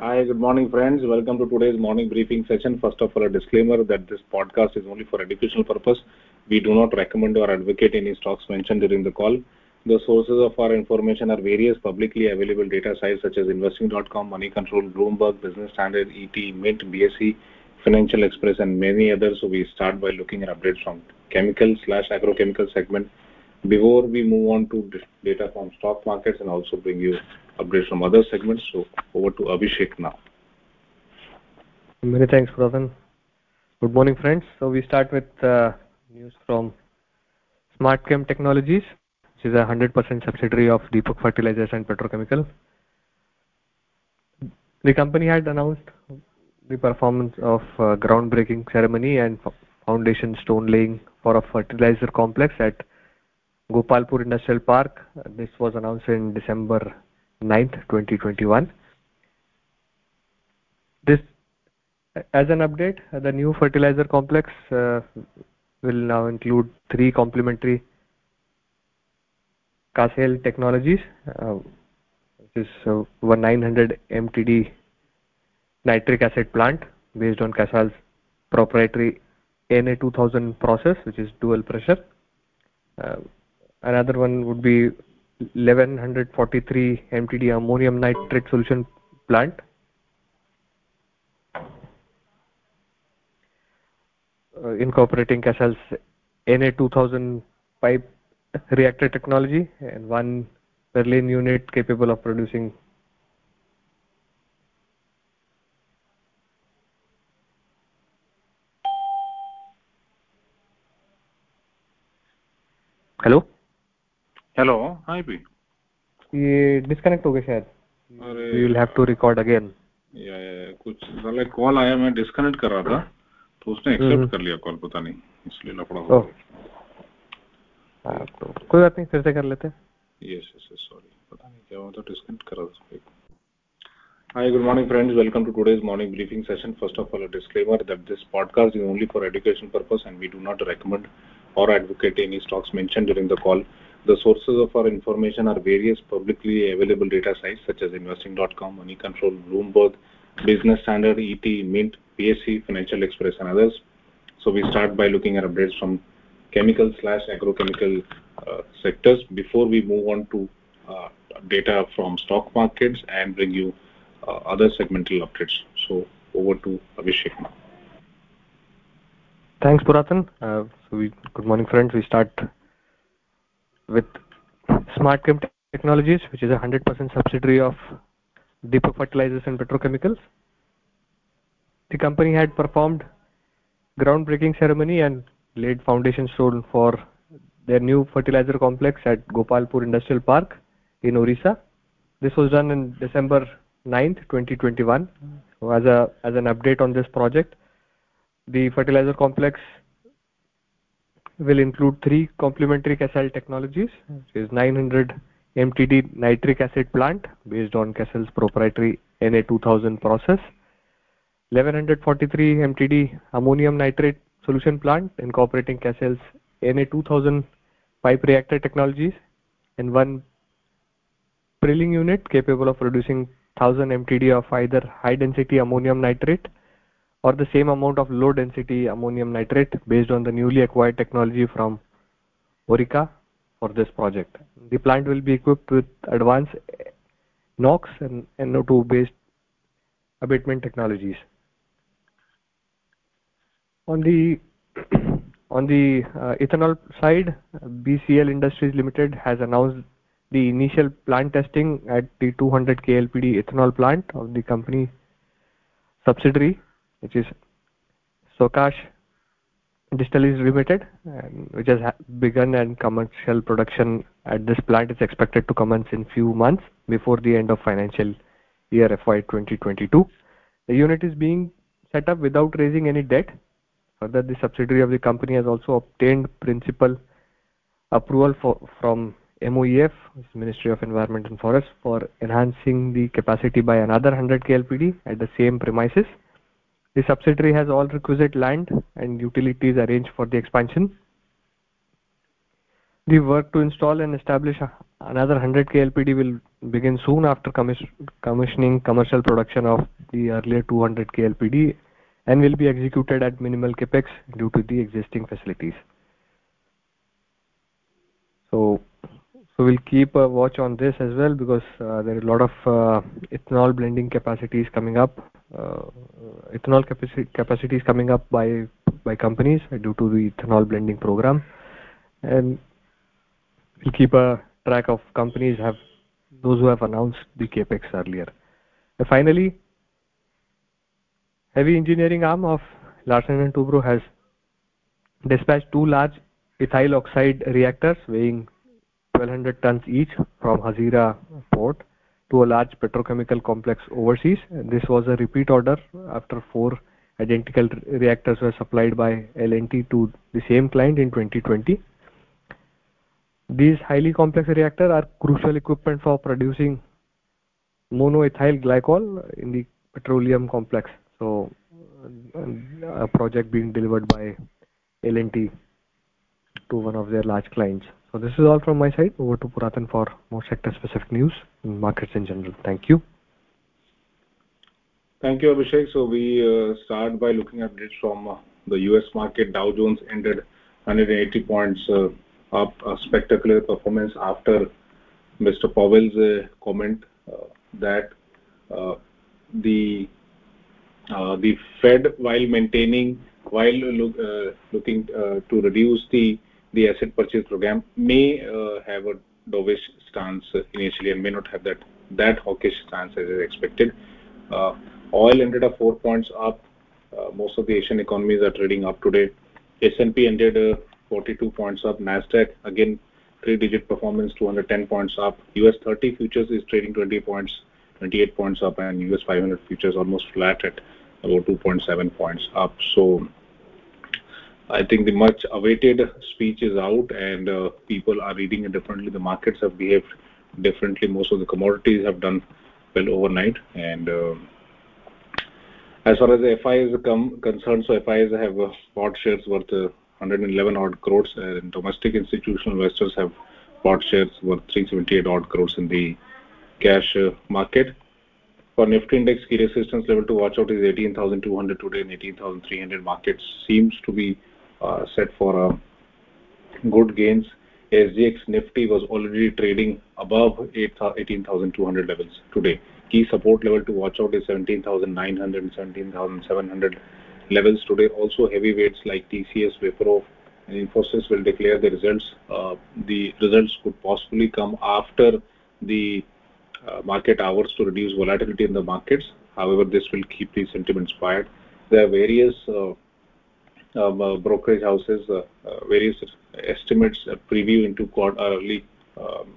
Hi, good morning, friends. Welcome to today's morning briefing session. First of all, a disclaimer that this podcast is only for educational purpose. We do not recommend or advocate any stocks mentioned during the call. The sources of our information are various publicly available data sites such as investing.com, Money Control, Bloomberg, Business Standard, ET, Mint, BSE, Financial Express, and many others. So we start by looking at updates from chemical slash agrochemical segment before we move on to data from stock markets and also bring you updates from other segments. So over to Abhishek now. Many thanks, Pradhan. Good morning, friends. So we start with uh, news from SmartChem Technologies, which is a 100% subsidiary of Deepak Fertilizers and Petrochemical. The company had announced the performance of uh, groundbreaking ceremony and foundation stone laying for a fertilizer complex at Gopalpur Industrial Park. This was announced in December 9th, 2021. This, as an update, the new fertilizer complex uh, will now include three complementary Casale technologies, uh, which is uh, 900 MTD nitric acid plant based on Casale's proprietary NA2000 process, which is dual pressure. Uh, another one would be 1143 mtd ammonium nitrate solution plant. Uh, incorporating Casale's NA2000 pipe reactor technology and one prilling unit capable of producing hello hello hi भी ये disconnect हो गया शायद अरे we will have to record again या कुछ साले call आया मैं डिस्कनेक्ट कर रहा था तो उसने एक्सेप्ट हम्म। कर लिया कॉल पता नहीं इसलिए लफड़ा हो गया तो कोई बात नहीं फिर से कर लेते हैं यस यस सॉरी पता नहीं क्या हुआ था डिस्कनेक्ट कर रहा था Hi, good morning, friends. Welcome to today's morning briefing session. First of all, a disclaimer that this podcast is only for education purpose and we do not recommend or advocate any stocks mentioned during the call. The sources of our information are various publicly available data sites such as investing.com, Money Control, Bloomberg, Business Standard, ET, Mint, BSE, Financial Express, and others. So we start by looking at updates from chemical slash agrochemical uh, sectors before we move on to uh, data from stock markets and bring you uh, other segmental updates. So over to Abhishek. Thanks, Puratan. Uh, so we, good morning, friends. We start with SmartChem Technologies, which is a 100% subsidiary of Deepak Fertilizers and Petrochemicals. The company had performed groundbreaking ceremony and laid foundation stone for their new fertilizer complex at Gopalpur Industrial Park in Orissa. This was done in December 9th, 2021. So as a as an update on this project, the fertilizer complex will include three complementary Casale technologies, which is 900 MTD nitric acid plant based on Casale's proprietary Na2000 process, 1143 MTD ammonium nitrate solution plant incorporating Casale's Na2000 pipe reactor technologies, and one prilling unit capable of producing 1000 MTD of either high density ammonium nitrate or the same amount of low density ammonium nitrate based on the newly acquired technology from Orica for this project. The plant will be equipped with advanced NOx and NO2 based abatement technologies. On the on the uh, ethanol side, BCL Industries Limited has announced the initial plant testing at the 200 KLPD ethanol plant of the company subsidiary which is Svaksha Distilleries Limited, which has begun and commercial production at this plant is expected to commence in few months before the end of financial year FY 2022. The unit is being set up without raising any debt. Further, the subsidiary of the company has also obtained principal approval for, from MOEF, Ministry of Environment and Forest, for enhancing the capacity by another 100 KLPD at the same premises the subsidiary has all requisite land and utilities arranged for the expansion. The work to install and establish another 100 KLPD will begin soon after commissioning commercial production of the earlier 200 KLPD and will be executed at minimal CapEx due to the existing facilities. We'll keep a watch on this as well because uh, there are a lot of uh, ethanol blending capacities coming up. Uh, ethanol capacities coming up by by companies due to the ethanol blending program. And we'll keep a track of companies, have those who have announced the CapEx earlier. Finally, heavy engineering arm of Larsen & Toubro has dispatched two large ethyl oxide reactors weighing 1,200 tons each from Hazira Port to a large petrochemical complex overseas. This was a repeat order after four identical reactors were supplied by L&T to the same client in 2020. These highly complex reactors are crucial equipment for producing monoethyl glycol in the petroleum complex. So a project being delivered by L&T to one of their large clients. So this is all from my side. Over to Puratan for more sector-specific news and markets in general. Thank you. Thank you, Abhishek. So we uh, start by looking at this from uh, the U.S. market. Dow Jones ended 180 points uh, up, a spectacular performance after Mr. Powell's comment that the Fed, while maintaining, while look, looking to reduce the asset purchase program, may uh, have a dovish stance initially and may not have that that hawkish stance as is expected. Uh, oil ended up four points up. Uh, most of the Asian economies are trading up today. S&P ended 42 points up. Nasdaq, again, three-digit performance, 210 points up. U.S. 30 futures is trading 20 points, 28 points up, and U.S. 500 futures almost flat at about 2.7 points up. I think the much-awaited speech is out, and uh, people are reading it differently. The markets have behaved differently. Most of the commodities have done well overnight. And uh, as far as the FIIs are concerned, FIIs have bought shares worth uh, 111 odd crores, and domestic institutional investors have bought shares worth 378 odd crores in the cash market. For Nifty index, key resistance level to watch out is 18,200 today and 18,300. Market seems to be Uh, set for uh, good gains. SGX Nifty was already trading above 18,200 levels today. Key support level to watch out is 17,900 and 17,700 levels today. Also, heavyweights like TCS, Wipro, and Infosys will declare the results. Uh, the results could possibly come after the market hours to reduce volatility in the markets. However, this will keep the sentiments quiet. There are various Um, uh, brokerage houses, uh, uh, various estimates preview into early um,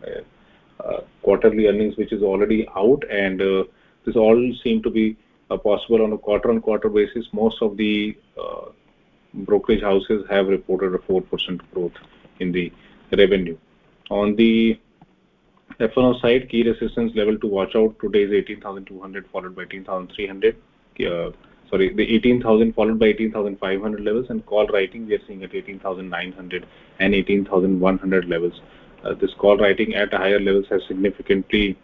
quarterly earnings, which is already out, and this all seem to be possible on a quarter-on-quarter basis. Most of the brokerage houses have reported a 4% growth in the revenue. On the F&O side, key resistance level to watch out today is 18,200, followed by 18,300. Sorry, the 18,000 followed by 18,500 levels, and call writing we are seeing at 18,900 and 18,100 levels. Uh, this call writing at higher levels has significantly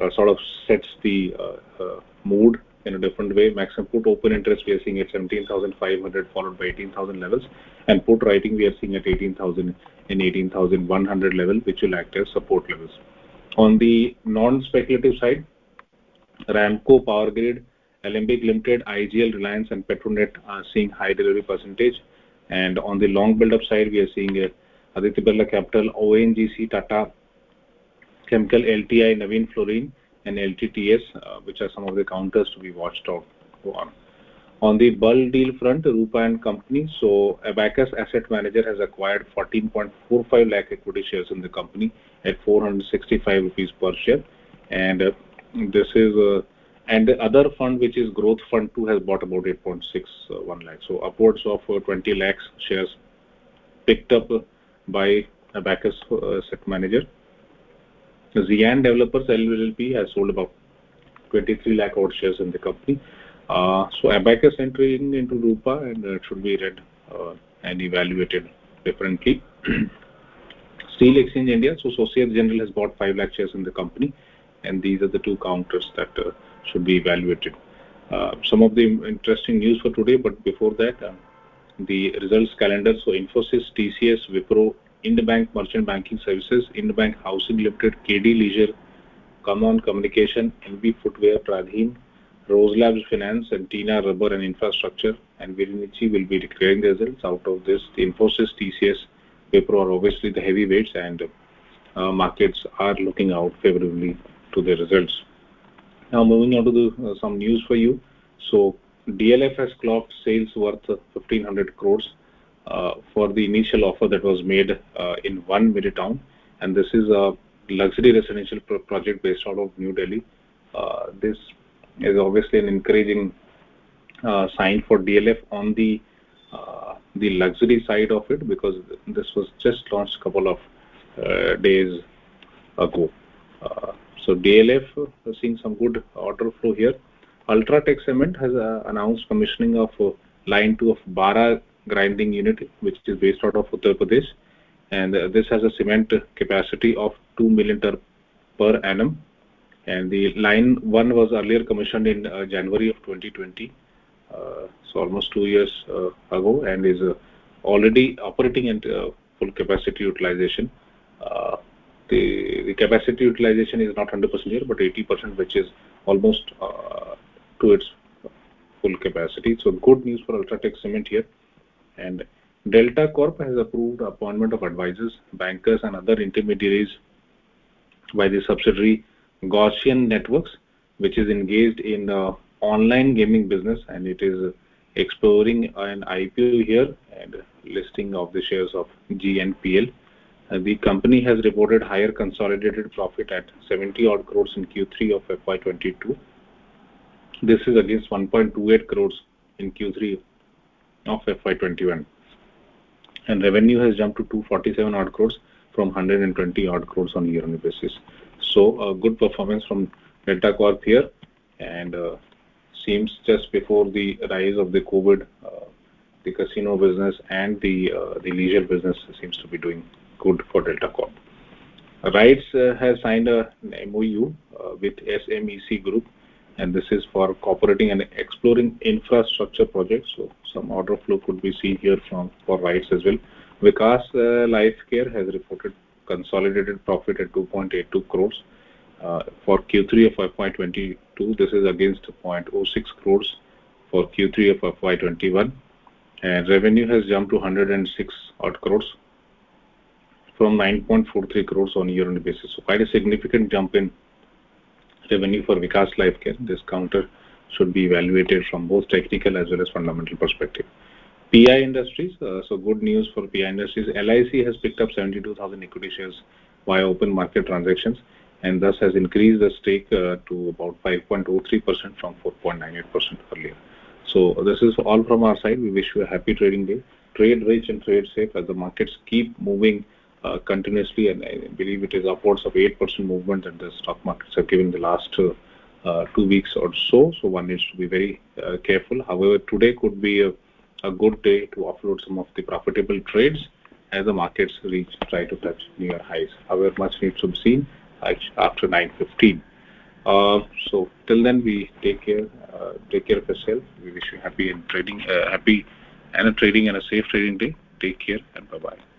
uh, sort of sets the uh, mood in a different way. Maximum put open interest we are seeing at 17,500, followed by 18,000 levels. And put writing we are seeing at 18,000 and 18,100 level, which will act as support levels. On the non-speculative side, Ramco, Power Grid, Alembic Limited, IGL, Reliance, and Petronet are seeing high delivery percentage. And on the long build-up side, we are seeing uh, Aditya Birla Capital, ONGC, Tata Chemical, LTI, Navin Fluorine, and LTTS, uh, which are some of the counters to be watched out for. On the bulk deal front, Rupa & Company. So Abacus Asset Manager has acquired 14.45 lakh equity shares in the company at 465 rupees per share. Uh, And the other fund, which is Growth Fund II, has bought about 8.61 uh, lakh. So upwards of uh, 20 lakh shares picked up by Abacus uh, Asset Manager. Zeyan Developers LLP has sold about 23 lakh odd shares in the company. So, Abacus entering into Rupa, and it should be read and evaluated differently. Steel Exchange India. So Societe Generale has bought 5 lakh shares in the company, and these are the two counters that should be evaluated. Uh, some of the interesting news for today, but before that, uh, the results calendar. So Infosys, TCS, Wipro, India Merchant Banking Services, India Housing Limited, KD Leisure, Come Communication, NB Footwear, Pradhin, Rose Labs Finance, and Tinna Rubber and Infrastructure, and Virinchi will be declaring the results. Out of this, Infosys, TCS, Wipro are obviously the heavyweights, and uh, markets are looking out favorably to the results. Now, moving on to uh, some news for you. So DLF has clocked sales worth 1,500 crores uh, for the initial offer that was made uh, in One Midtown, and this is a luxury residential project based out of New Delhi. This is obviously an encouraging sign for DLF on the luxury side of it because this was just launched a couple of days ago. DLF is seeing some good order flow here. UltraTech Cement has uh, announced commissioning of uh, line two of Bara grinding unit, which is based out of Uttar Pradesh, and uh, this has a cement capacity of 2 million ton per annum. And the line one was earlier commissioned in January of 2020, so almost two years ago, and is already operating at full capacity utilization. The capacity utilization is not 100% here, but 80%, which is almost uh, to its full capacity. So good news for UltraTech Cement here. And Delta Corp has approved appointment of advisors, bankers, and other intermediaries by the subsidiary Gaussian Networks, which is engaged in uh, online gaming business, and it is exploring an IPO here and listing of the shares of GNPL. Uh, the company has reported higher consolidated profit at 70 odd crores in Q3 of FY 2022. This is against 1.28 crores in Q3 of FY 2021. Revenue has jumped to 247 odd crores from 120 odd crores on year-on-year basis. So, a good performance from Delta Corp here, and uh, seems just before the rise of the COVID, uh, the casino business and the leisure business seems to be doing good for Delta Corp. RITES uh, has signed a MoU uh, with SMEC Group, and this is for cooperating and exploring infrastructure projects. So some order flow could be seen here from for RITES as well. Vikas uh, Life Care has reported consolidated profit at 2.82 crores for Q3 of FY 2022. This is against 0.06 crores for Q3 of FY21, and Revenue has jumped to 106 odd crores from 9.43 crores on year-on-year basis. So quite a significant jump in revenue for Vikas Lifecare. This counter should be evaluated from both technical as well as fundamental perspective. PI Industries, uh, so good news for PI Industries. LIC has picked up 72,000 equity shares via open market transactions, and thus has increased the stake uh, to about 5.03% from 4.98% earlier. So this is all from our side. We wish you a happy trading day. Trade rich and trade safe as the markets keep moving Uh, continuously, and I believe it is upwards of 8% movement that the stock markets have given the last uh, uh, two weeks or so. So one needs to be very careful. However, today could be a good day to offload some of the profitable trades as the markets reach, try to touch near highs. However, much needs to be seen after 9:15 So Till then, we take care take care of yourself. We wish you happy and trading happy and trading, and a safe trading day. Take care and bye-bye.